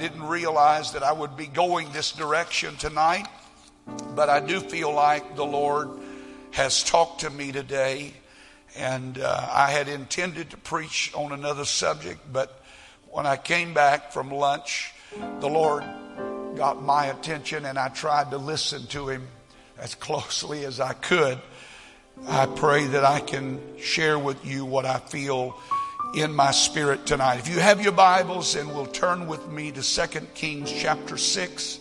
didn't realize that I would be going this direction tonight, but I do feel like the Lord has talked to me today. And uh, I had intended to preach on another subject, but when I came back from lunch, the Lord got my attention and I tried to listen to Him as closely as I could. I pray that I can share with you what I feel in my spirit tonight. If you have your Bibles and will turn with me to 2 Kings chapter 6,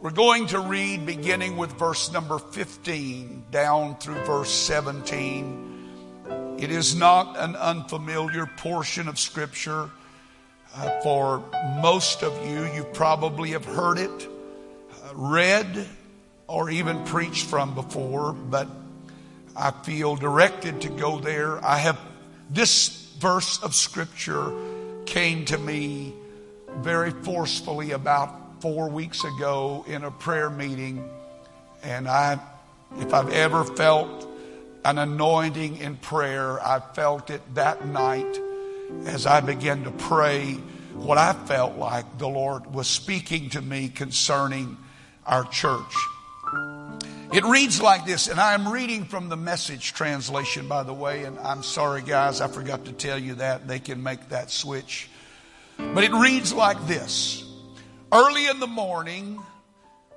we're going to read beginning with verse number 15 down through verse 17. It is not an unfamiliar portion of Scripture. Uh, for most of you, you probably have heard it, uh, read, or even preached from before, but I feel directed to go there. I have this verse of scripture came to me very forcefully about four weeks ago in a prayer meeting. And I, if I've ever felt an anointing in prayer, I felt it that night as I began to pray what I felt like the Lord was speaking to me concerning our church. It reads like this, and I am reading from the message translation, by the way, and I'm sorry, guys, I forgot to tell you that. They can make that switch. But it reads like this Early in the morning,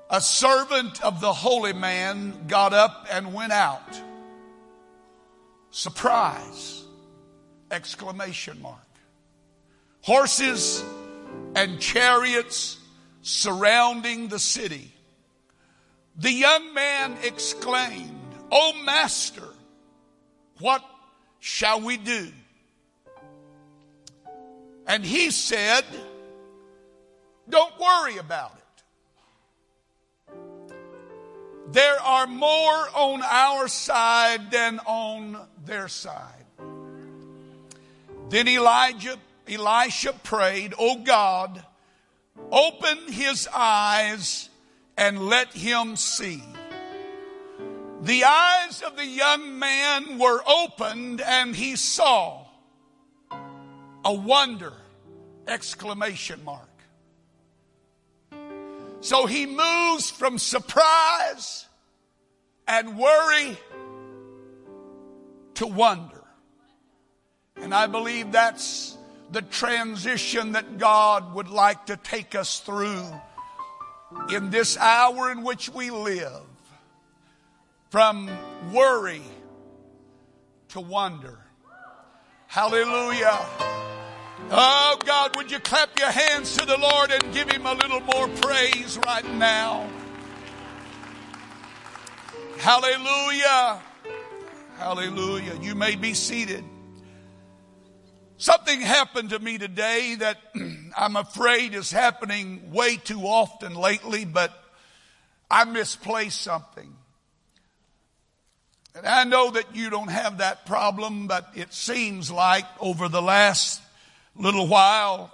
a servant of the holy man got up and went out. Surprise! Exclamation mark. Horses and chariots surrounding the city. The young man exclaimed, O master, what shall we do? And he said, Don't worry about it. There are more on our side than on their side. Then Elijah, Elisha prayed, Oh God, open his eyes and let him see. The eyes of the young man were opened and he saw a wonder exclamation mark. So he moves from surprise and worry to wonder. And I believe that's the transition that God would like to take us through in this hour in which we live from worry to wonder. Hallelujah. Oh God, would you clap your hands to the Lord and give him a little more praise right now? Hallelujah. Hallelujah. You may be seated. Something happened to me today that I'm afraid is happening way too often lately, but I misplaced something. And I know that you don't have that problem, but it seems like over the last little while,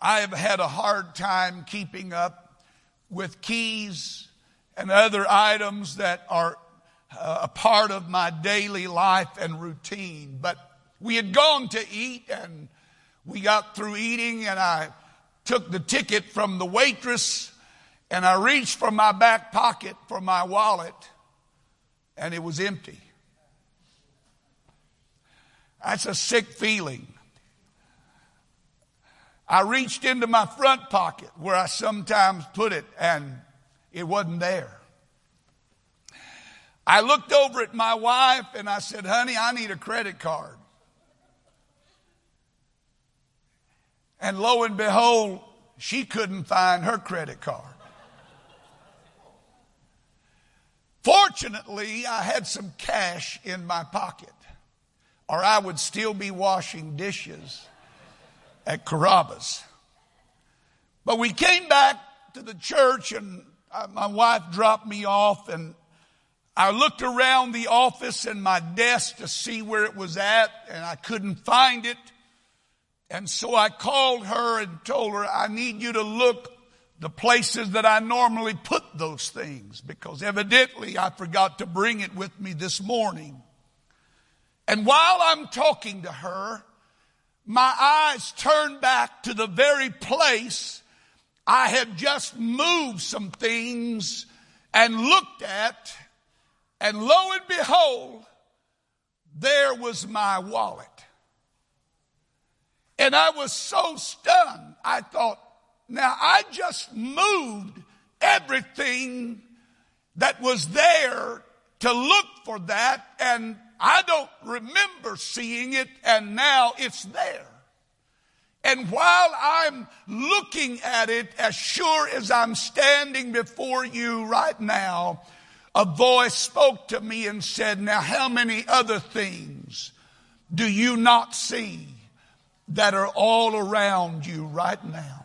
I have had a hard time keeping up with keys and other items that are uh, a part of my daily life and routine. But we had gone to eat and we got through eating and I took the ticket from the waitress and I reached for my back pocket for my wallet and it was empty. That's a sick feeling. I reached into my front pocket where I sometimes put it and it wasn't there. I looked over at my wife and I said, honey, I need a credit card. And lo and behold, she couldn't find her credit card. Fortunately, I had some cash in my pocket, or I would still be washing dishes at Carrabba's. But we came back to the church, and uh, my wife dropped me off, and I looked around the office and my desk to see where it was at, and I couldn't find it. And so I called her and told her, I need you to look the places that I normally put those things because evidently I forgot to bring it with me this morning. And while I'm talking to her, my eyes turn back to the very place I had just moved some things and looked at, and lo and behold, there was my wallet. And I was so stunned. I thought, now I just moved everything that was there to look for that, and I don't remember seeing it, and now it's there. And while I'm looking at it, as sure as I'm standing before you right now, a voice spoke to me and said, Now, how many other things do you not see that are all around you right now?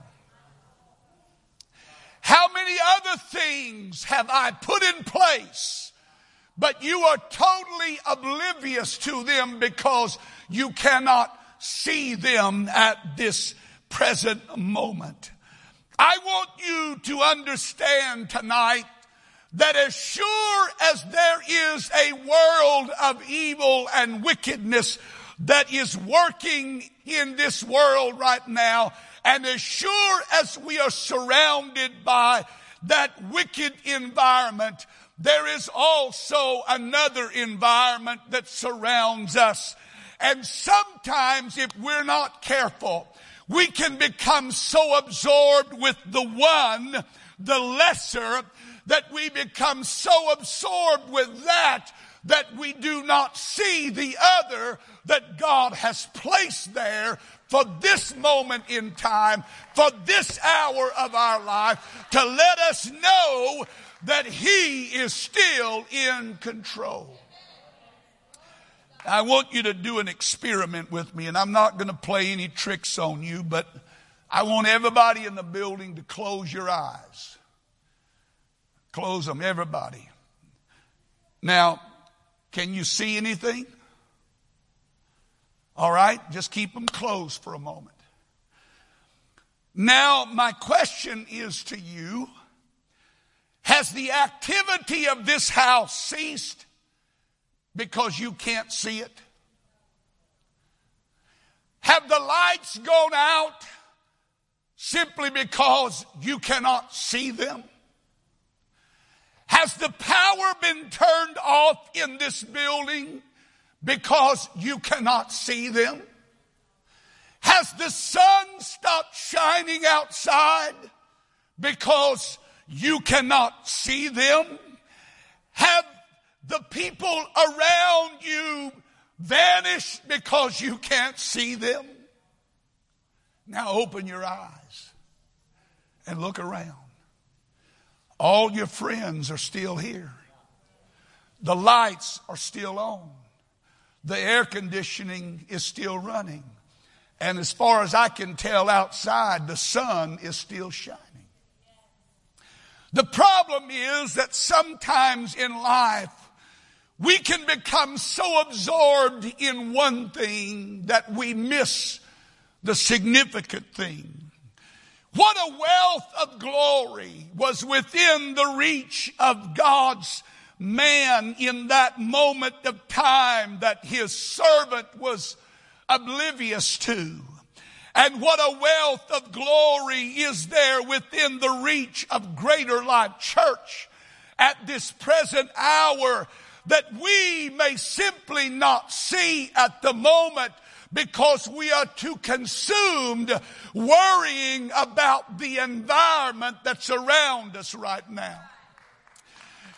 How many other things have I put in place, but you are totally oblivious to them because you cannot see them at this present moment. I want you to understand tonight that as sure as there is a world of evil and wickedness that is working in this world right now, and as sure as we are surrounded by that wicked environment, there is also another environment that surrounds us. And sometimes if we're not careful, we can become so absorbed with the one, the lesser, that we become so absorbed with that that we do not see the other that God has placed there for this moment in time, for this hour of our life, to let us know that He is still in control. I want you to do an experiment with me, and I'm not going to play any tricks on you, but I want everybody in the building to close your eyes. Close them, everybody. Now, can you see anything? All right, just keep them closed for a moment. Now, my question is to you Has the activity of this house ceased? because you can't see it? Have the lights gone out simply because you cannot see them? Has the power been turned off in this building because you cannot see them? Has the sun stopped shining outside because you cannot see them? Have the people around you vanish because you can't see them. Now open your eyes and look around. All your friends are still here. The lights are still on. The air conditioning is still running. And as far as I can tell outside, the sun is still shining. The problem is that sometimes in life, we can become so absorbed in one thing that we miss the significant thing. What a wealth of glory was within the reach of God's man in that moment of time that his servant was oblivious to. And what a wealth of glory is there within the reach of Greater Life Church at this present hour that we may simply not see at the moment because we are too consumed worrying about the environment that's around us right now.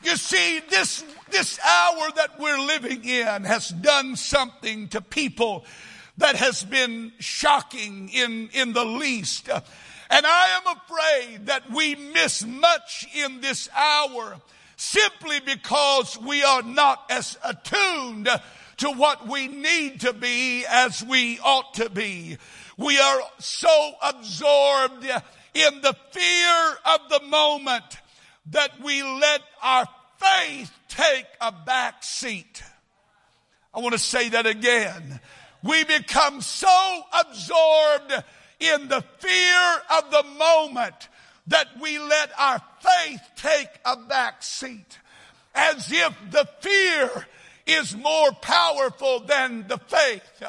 You see, this, this hour that we're living in has done something to people that has been shocking in, in the least. And I am afraid that we miss much in this hour simply because we are not as attuned to what we need to be as we ought to be. We are so absorbed in the fear of the moment that we let our faith take a back seat. I want to say that again. We become so absorbed in the fear of the moment that we let our faith take a back seat as if the fear is more powerful than the faith.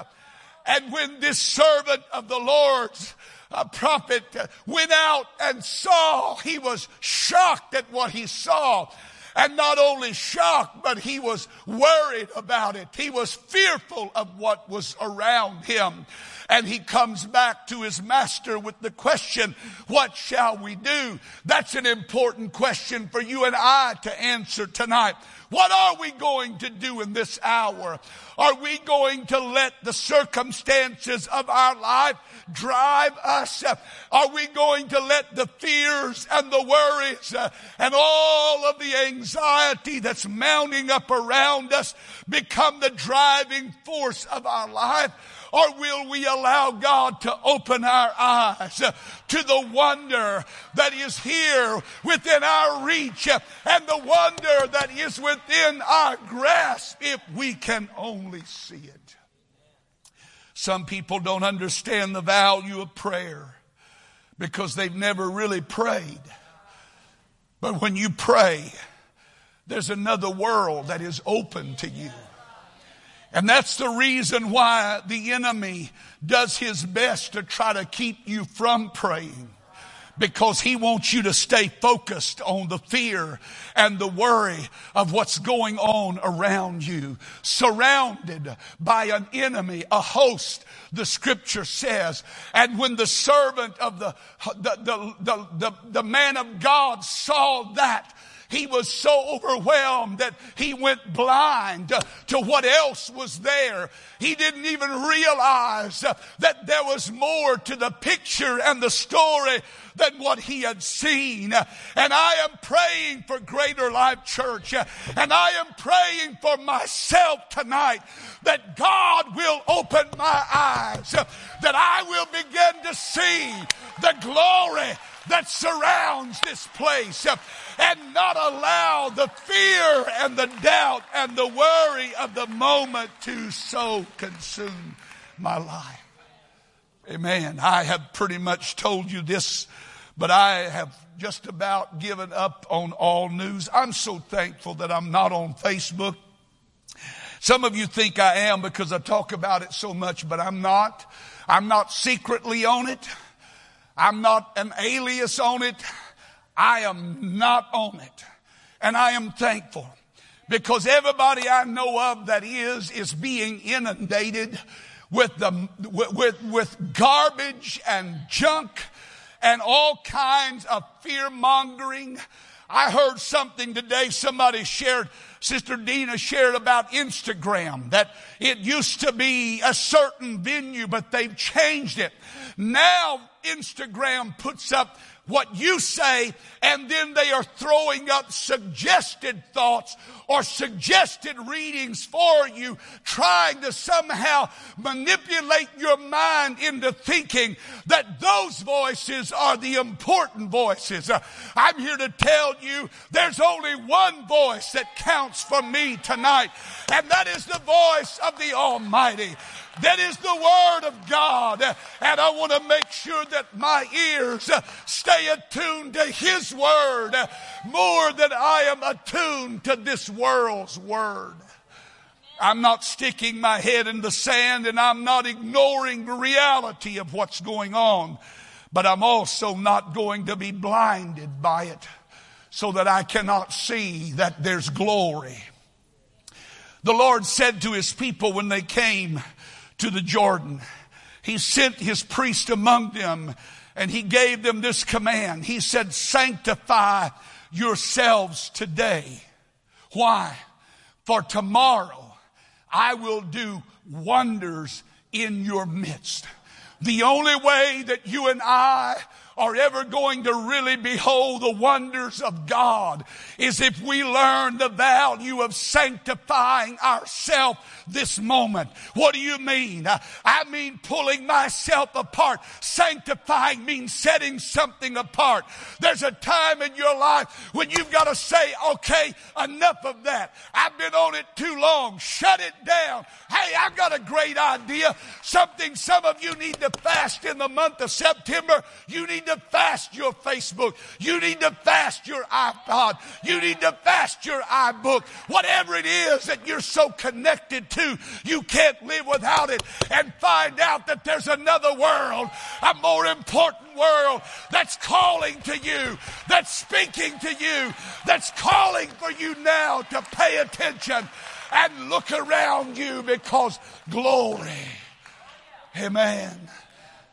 And when this servant of the Lord's uh, prophet went out and saw, he was shocked at what he saw. And not only shocked, but he was worried about it. He was fearful of what was around him. And he comes back to his master with the question, what shall we do? That's an important question for you and I to answer tonight. What are we going to do in this hour? Are we going to let the circumstances of our life drive us? Are we going to let the fears and the worries uh, and all of the anxiety that's mounting up around us become the driving force of our life? Or will we allow God to open our eyes to the wonder that is here within our reach and the wonder that is within our grasp if we can only see it? Some people don't understand the value of prayer because they've never really prayed. But when you pray, there's another world that is open to you. And that's the reason why the enemy does his best to try to keep you from praying. Because he wants you to stay focused on the fear and the worry of what's going on around you. Surrounded by an enemy, a host, the scripture says. And when the servant of the, the, the, the, the, the man of God saw that, he was so overwhelmed that he went blind to what else was there. He didn't even realize that there was more to the picture and the story than what he had seen. And I am praying for Greater Life Church. And I am praying for myself tonight that God will open my eyes, that I will begin to see the glory that surrounds this place and not allow the fear and the doubt and the worry of the moment to so consume my life. Amen. I have pretty much told you this, but I have just about given up on all news. I'm so thankful that I'm not on Facebook. Some of you think I am because I talk about it so much, but I'm not. I'm not secretly on it. I'm not an alias on it. I am not on it. And I am thankful because everybody I know of that is, is being inundated with the, with, with garbage and junk and all kinds of fear mongering. I heard something today, somebody shared, Sister Dina shared about Instagram, that it used to be a certain venue, but they've changed it. Now Instagram puts up what you say, and then they are throwing up suggested thoughts or suggested readings for you, trying to somehow manipulate your mind into thinking that those voices are the important voices. Uh, I'm here to tell you there's only one voice that counts for me tonight, and that is the voice of the Almighty. That is the Word of God. And I want to make sure that my ears stay attuned to His Word more than I am attuned to this world's Word. I'm not sticking my head in the sand and I'm not ignoring the reality of what's going on, but I'm also not going to be blinded by it so that I cannot see that there's glory. The Lord said to his people when they came, to the Jordan. He sent his priest among them and he gave them this command. He said, sanctify yourselves today. Why? For tomorrow I will do wonders in your midst. The only way that you and I are ever going to really behold the wonders of God is if we learn the value of sanctifying ourselves this moment. What do you mean? Uh, I mean pulling myself apart. Sanctifying means setting something apart. There's a time in your life when you've got to say, okay, enough of that. I've been on it too long. Shut it down. Hey, I've got a great idea. Something some of you need to fast in the month of September. You need to fast your Facebook. You need to fast your iPod. You need to fast your iBook. Whatever it is that you're so connected to, you can't live without it. And find out that there's another world, a more important world that's calling to you, that's speaking to you, that's calling for you now to pay attention and look around you because glory. Amen.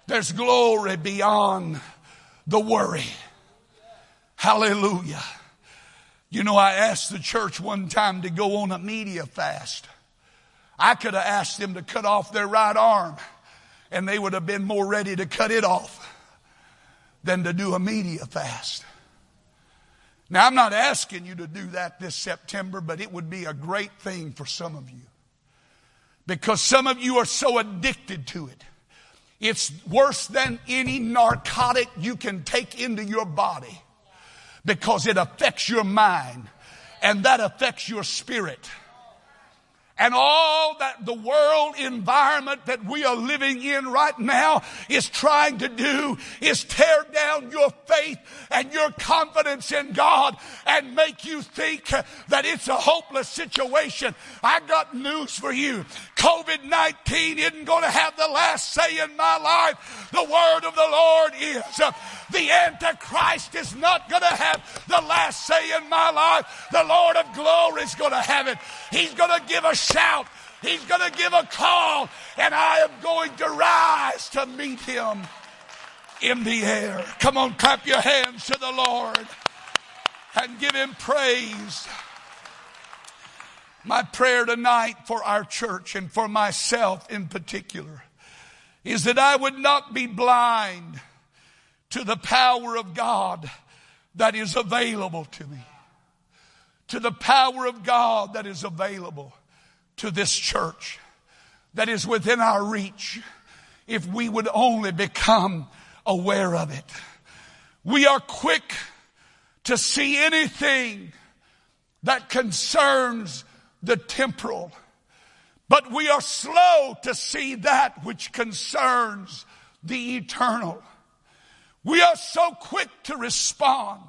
There's glory beyond the worry. Hallelujah. You know, I asked the church one time to go on a media fast. I could have asked them to cut off their right arm, and they would have been more ready to cut it off than to do a media fast. Now, I'm not asking you to do that this September, but it would be a great thing for some of you. Because some of you are so addicted to it. It's worse than any narcotic you can take into your body because it affects your mind and that affects your spirit and all that the world environment that we are living in right now is trying to do is tear down your faith and your confidence in God and make you think that it's a hopeless situation. I got news for you. COVID-19 isn't going to have the last say in my life. The word of the Lord is. The Antichrist is not going to have the last say in my life. The Lord of glory is going to have it. He's going to give a shout. He's going to give a call, and I am going to rise to meet him in the air. Come on, clap your hands to the Lord and give him praise. My prayer tonight for our church and for myself in particular is that I would not be blind to the power of God that is available to me, to the power of God that is available to this church, that is within our reach, if we would only become aware of it. We are quick to see anything that concerns the temporal, but we are slow to see that which concerns the eternal. We are so quick to respond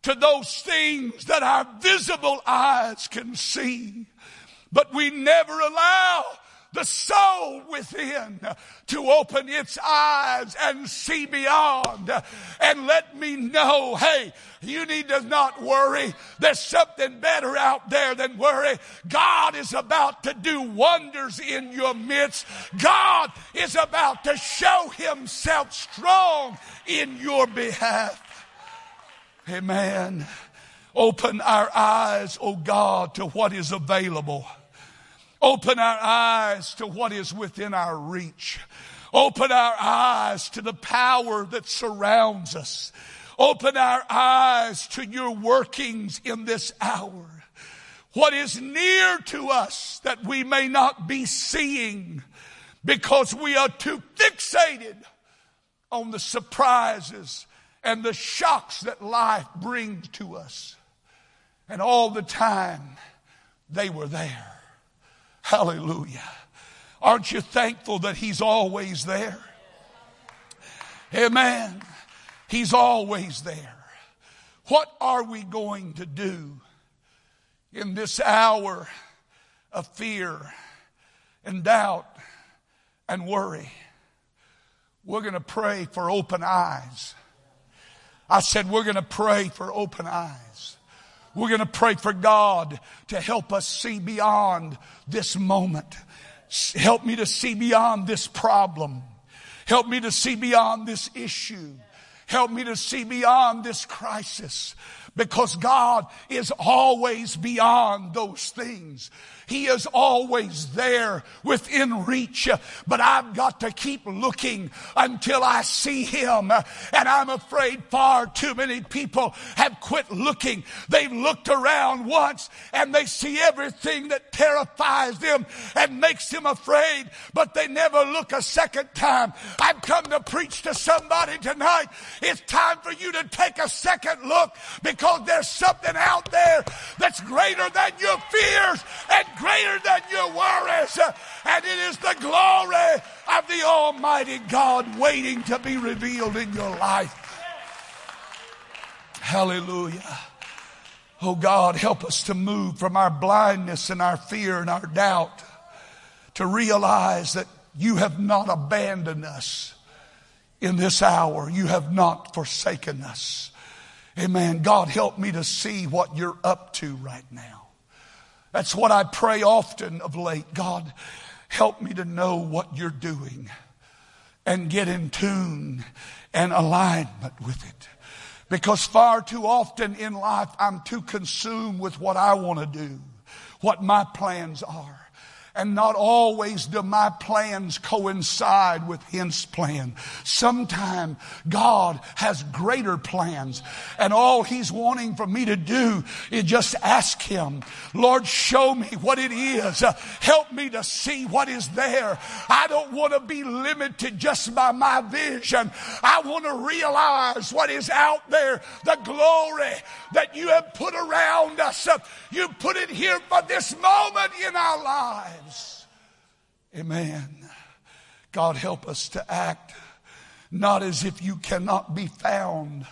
to those things that our visible eyes can see, but we never allow the soul within to open its eyes and see beyond and let me know, hey, you need to not worry. There's something better out there than worry. God is about to do wonders in your midst. God is about to show himself strong in your behalf. Amen. Open our eyes, oh God, to what is available. Open our eyes to what is within our reach. Open our eyes to the power that surrounds us. Open our eyes to your workings in this hour. What is near to us that we may not be seeing because we are too fixated on the surprises and the shocks that life brings to us. And all the time, they were there. Hallelujah. Aren't you thankful that He's always there? Amen. He's always there. What are we going to do in this hour of fear and doubt and worry? We're going to pray for open eyes. I said, we're going to pray for open eyes. We're going to pray for God to help us see beyond this moment. Help me to see beyond this problem. Help me to see beyond this issue. Help me to see beyond this crisis because God is always beyond those things. He is always there within reach, but I've got to keep looking until I see Him. And I'm afraid far too many people have quit looking. They've looked around once and they see everything that terrifies them and makes them afraid, but they never look a second time. I've come to preach to somebody tonight. It's time for you to take a second look because there's something out there that's greater than your fears and greater than your worries. And it is the glory of the Almighty God waiting to be revealed in your life. Hallelujah. Oh God, help us to move from our blindness and our fear and our doubt to realize that you have not abandoned us in this hour. You have not forsaken us. Amen. God, help me to see what you're up to right now. That's what I pray often of late. God, help me to know what you're doing and get in tune and alignment with it. Because far too often in life, I'm too consumed with what I want to do, what my plans are. And not always do my plans coincide with His plan. Sometimes God has greater plans. And all He's wanting for me to do is just ask Him, Lord, show me what it is. Help me to see what is there. I don't want to be limited just by my vision. I want to realize what is out there, the glory that you have put around us. You put it here for this moment in our lives lives. Amen. God, help us to act not as if you cannot be found,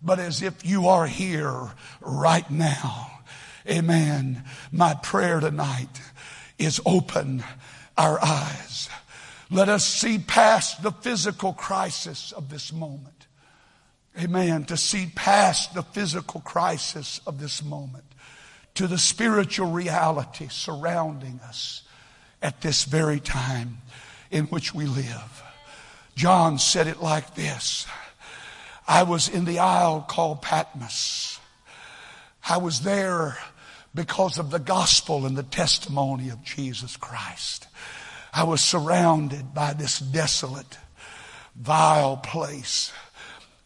but as if you are here right now. Amen. My prayer tonight is open our eyes. Let us see past the physical crisis of this moment. Amen. To see past the physical crisis of this moment to the spiritual reality surrounding us at this very time in which we live. John said it like this I was in the isle called Patmos. I was there because of the gospel and the testimony of Jesus Christ. I was surrounded by this desolate, vile place.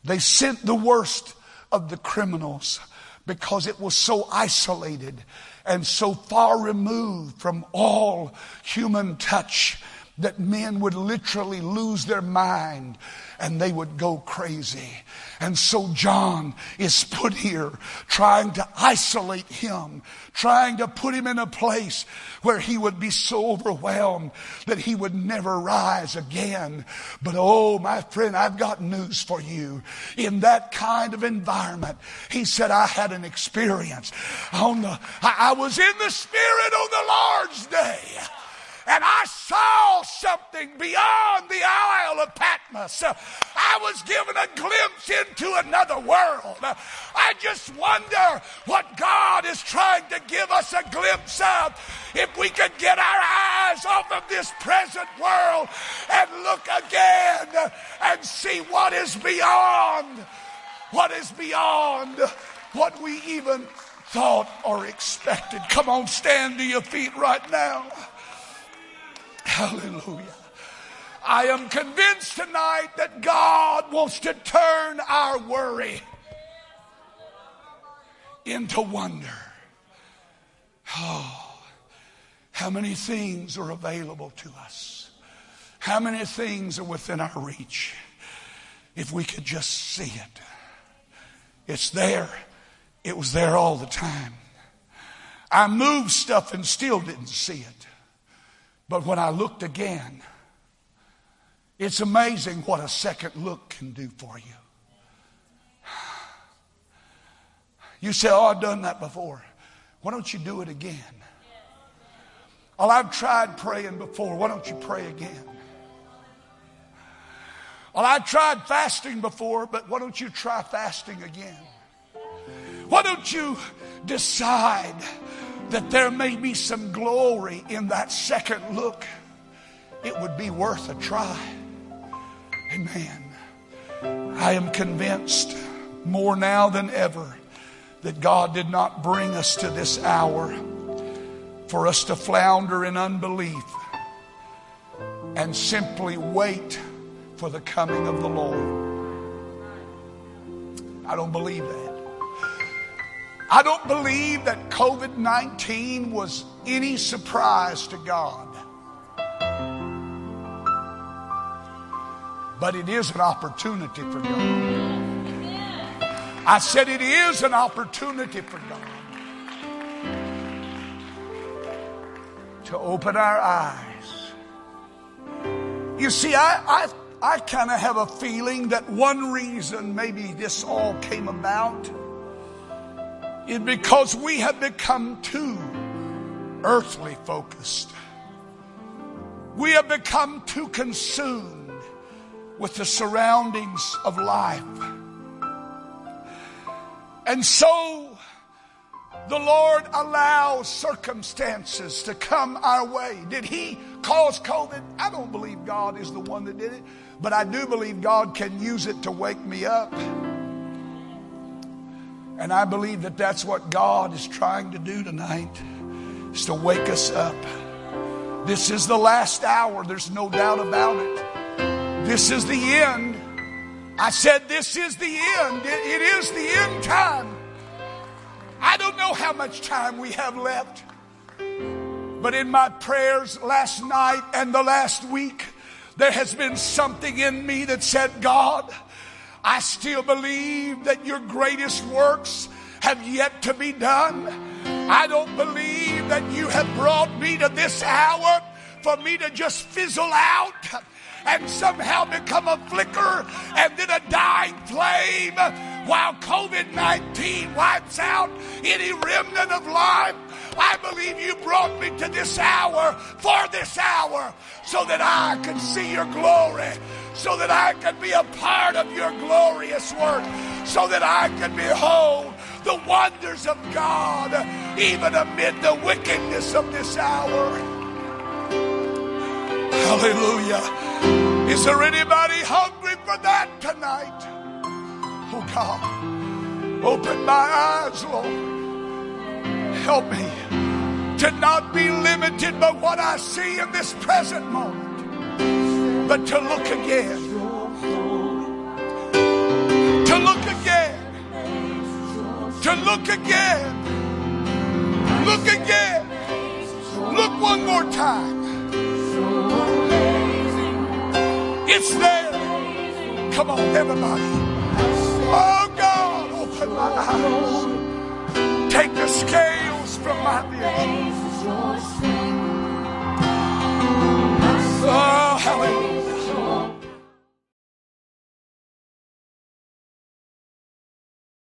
They sent the worst of the criminals because it was so isolated and so far removed from all human touch that men would literally lose their mind and they would go crazy. And so John is put here trying to isolate him, trying to put him in a place where he would be so overwhelmed that he would never rise again. But oh, my friend, I've got news for you. In that kind of environment, he said, I had an experience on the, I, I was in the spirit on the Lord's day and I saw something beyond the Isle of Patmos. I was given a glimpse into another world. I just wonder what God is trying to give us a glimpse of if we could get our eyes off of this present world and look again and see what is beyond, what is beyond what we even thought or expected. Come on, stand to your feet right now. Hallelujah. I am convinced tonight that God wants to turn our worry into wonder. Oh, how many things are available to us? How many things are within our reach? If we could just see it. It's there. It was there all the time. I moved stuff and still didn't see it. But when I looked again, it's amazing what a second look can do for you. You say, Oh, I've done that before. Why don't you do it again? Oh, I've tried praying before. Why don't you pray again? Oh, well, I tried fasting before, but why don't you try fasting again? Why don't you decide that there may be some glory in that second look, it would be worth a try. Amen. I am convinced more now than ever that God did not bring us to this hour for us to flounder in unbelief and simply wait for the coming of the Lord. I don't believe that. I don't believe that COVID 19 was any surprise to God. But it is an opportunity for God. I said it is an opportunity for God to open our eyes. You see, I, I, I kind of have a feeling that one reason maybe this all came about is because we have become too earthly focused. We have become too consumed with the surroundings of life. And so the Lord allows circumstances to come our way. Did He cause COVID? I don't believe God is the one that did it, but I do believe God can use it to wake me up. And I believe that that's what God is trying to do tonight, is to wake us up. This is the last hour, there's no doubt about it. This is the end. I said, This is the end. it, it is the end time. I don't know how much time we have left, but in my prayers last night and the last week, there has been something in me that said, God, I still believe that your greatest works have yet to be done. I don't believe that you have brought me to this hour for me to just fizzle out and somehow become a flicker and then a dying flame while COVID 19 wipes out any remnant of life. I believe you brought me to this hour for this hour so that I can see your glory, so that I can be a part of your glorious work, so that I can behold the wonders of God even amid the wickedness of this hour. Hallelujah. Is there anybody hungry for that tonight? Oh God, open my eyes, Lord. Help me to not be limited by what I see in this present moment, but to look again. To look again. To look again. Look again. Look one more time. It's there. Come on, everybody. Oh God, open my eyes. Take the scales from my ears. Oh, hallelujah.